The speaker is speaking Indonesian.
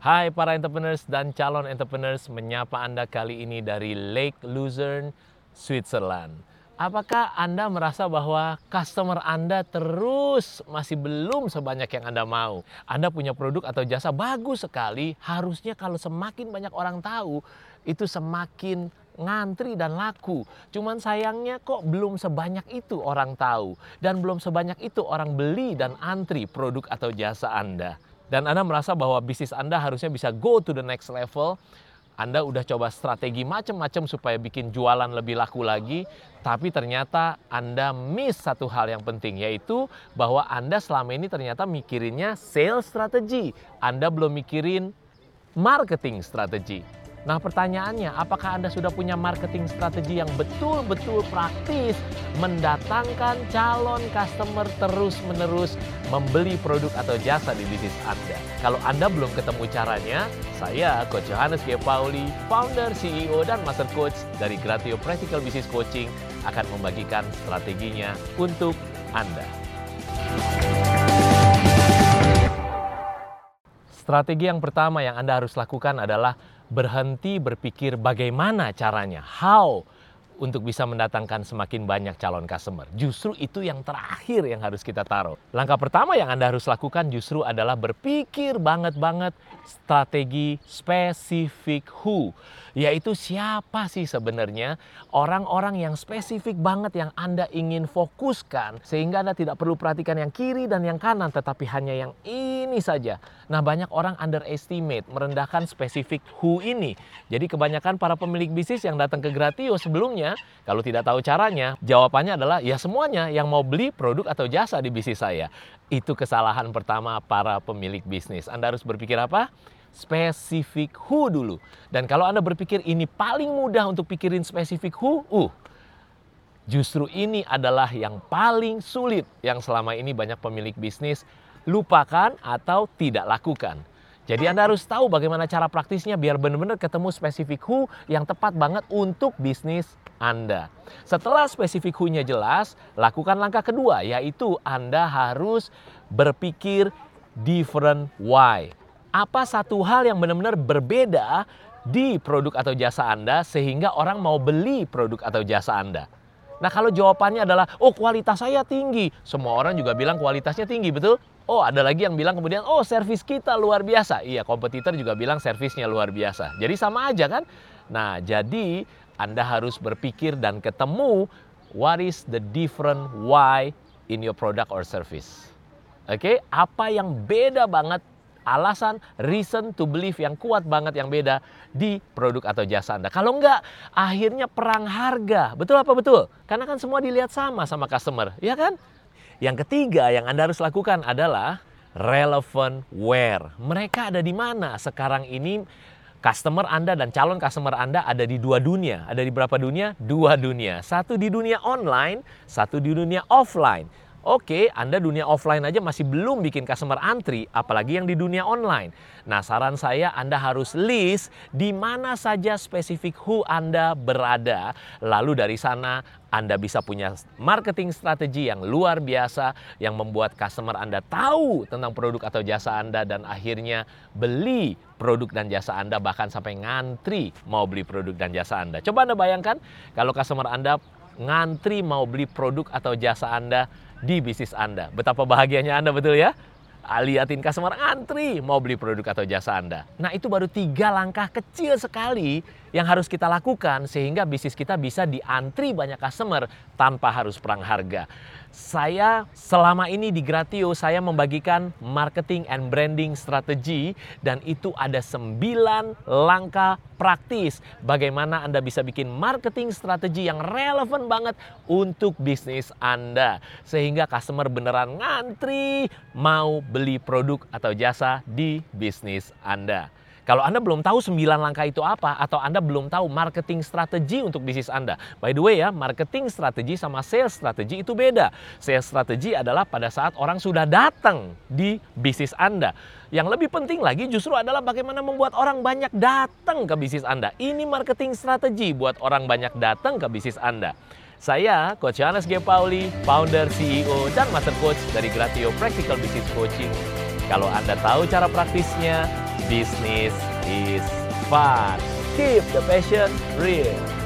Hai para entrepreneurs dan calon entrepreneurs, menyapa Anda kali ini dari Lake Luzerne, Switzerland. Apakah Anda merasa bahwa customer Anda terus masih belum sebanyak yang Anda mau? Anda punya produk atau jasa bagus sekali, harusnya kalau semakin banyak orang tahu, itu semakin ngantri dan laku. Cuman sayangnya kok belum sebanyak itu orang tahu dan belum sebanyak itu orang beli dan antri produk atau jasa Anda. Dan Anda merasa bahwa bisnis Anda harusnya bisa go to the next level. Anda udah coba strategi macam-macam supaya bikin jualan lebih laku lagi, tapi ternyata Anda miss satu hal yang penting yaitu bahwa Anda selama ini ternyata mikirinnya sales strategi. Anda belum mikirin marketing strategi. Nah pertanyaannya, apakah Anda sudah punya marketing strategi yang betul-betul praktis mendatangkan calon customer terus-menerus membeli produk atau jasa di bisnis Anda? Kalau Anda belum ketemu caranya, saya Coach Johannes G. Pauli, founder, CEO, dan Master Coach dari Gratio Practical Business Coaching akan membagikan strateginya untuk Anda. Strategi yang pertama yang Anda harus lakukan adalah berhenti berpikir bagaimana caranya, how untuk bisa mendatangkan semakin banyak calon customer. Justru itu yang terakhir yang harus kita taruh. Langkah pertama yang Anda harus lakukan justru adalah berpikir banget-banget strategi spesifik who. Yaitu siapa sih sebenarnya orang-orang yang spesifik banget yang Anda ingin fokuskan. Sehingga Anda tidak perlu perhatikan yang kiri dan yang kanan tetapi hanya yang ini saja. Nah banyak orang underestimate, merendahkan spesifik who ini. Jadi kebanyakan para pemilik bisnis yang datang ke Gratio sebelumnya kalau tidak tahu caranya, jawabannya adalah ya semuanya yang mau beli produk atau jasa di bisnis saya. Itu kesalahan pertama para pemilik bisnis. Anda harus berpikir apa? Spesifik who dulu. Dan kalau Anda berpikir ini paling mudah untuk pikirin spesifik who, uh, justru ini adalah yang paling sulit yang selama ini banyak pemilik bisnis lupakan atau tidak lakukan. Jadi Anda harus tahu bagaimana cara praktisnya biar benar-benar ketemu spesifik who yang tepat banget untuk bisnis Anda. Setelah spesifik who-nya jelas, lakukan langkah kedua yaitu Anda harus berpikir different why. Apa satu hal yang benar-benar berbeda di produk atau jasa Anda sehingga orang mau beli produk atau jasa Anda? Nah kalau jawabannya adalah, oh kualitas saya tinggi. Semua orang juga bilang kualitasnya tinggi, betul? Oh ada lagi yang bilang kemudian, oh servis kita luar biasa. Iya kompetitor juga bilang servisnya luar biasa. Jadi sama aja kan? Nah jadi Anda harus berpikir dan ketemu what is the different why in your product or service. Oke, okay? apa yang beda banget alasan, reason to believe yang kuat banget yang beda di produk atau jasa Anda. Kalau enggak, akhirnya perang harga. Betul apa betul? Karena kan semua dilihat sama sama customer, ya kan? Yang ketiga yang Anda harus lakukan adalah relevant where. Mereka ada di mana sekarang ini customer Anda dan calon customer Anda ada di dua dunia. Ada di berapa dunia? Dua dunia. Satu di dunia online, satu di dunia offline. Oke, Anda dunia offline aja masih belum bikin customer antri, apalagi yang di dunia online. Nah, saran saya Anda harus list di mana saja spesifik who Anda berada. Lalu dari sana Anda bisa punya marketing strategi yang luar biasa yang membuat customer Anda tahu tentang produk atau jasa Anda dan akhirnya beli produk dan jasa Anda bahkan sampai ngantri mau beli produk dan jasa Anda. Coba Anda bayangkan kalau customer Anda ngantri mau beli produk atau jasa Anda di bisnis Anda. Betapa bahagianya Anda betul ya? Liatin customer antri mau beli produk atau jasa Anda. Nah itu baru tiga langkah kecil sekali yang harus kita lakukan sehingga bisnis kita bisa diantri banyak customer tanpa harus perang harga. Saya selama ini di Gratio saya membagikan marketing and branding strategi dan itu ada sembilan langkah praktis bagaimana Anda bisa bikin marketing strategi yang relevan banget untuk bisnis Anda sehingga customer beneran ngantri mau beli produk atau jasa di bisnis Anda. Kalau Anda belum tahu 9 langkah itu apa atau Anda belum tahu marketing strategi untuk bisnis Anda. By the way ya, marketing strategi sama sales strategi itu beda. Sales strategi adalah pada saat orang sudah datang di bisnis Anda. Yang lebih penting lagi justru adalah bagaimana membuat orang banyak datang ke bisnis Anda. Ini marketing strategi buat orang banyak datang ke bisnis Anda. Saya Coach Johannes G. Pauli, founder, CEO, dan Master Coach dari Gratio Practical Business Coaching. Kalau Anda tahu cara praktisnya, business is fun. Keep the passion real.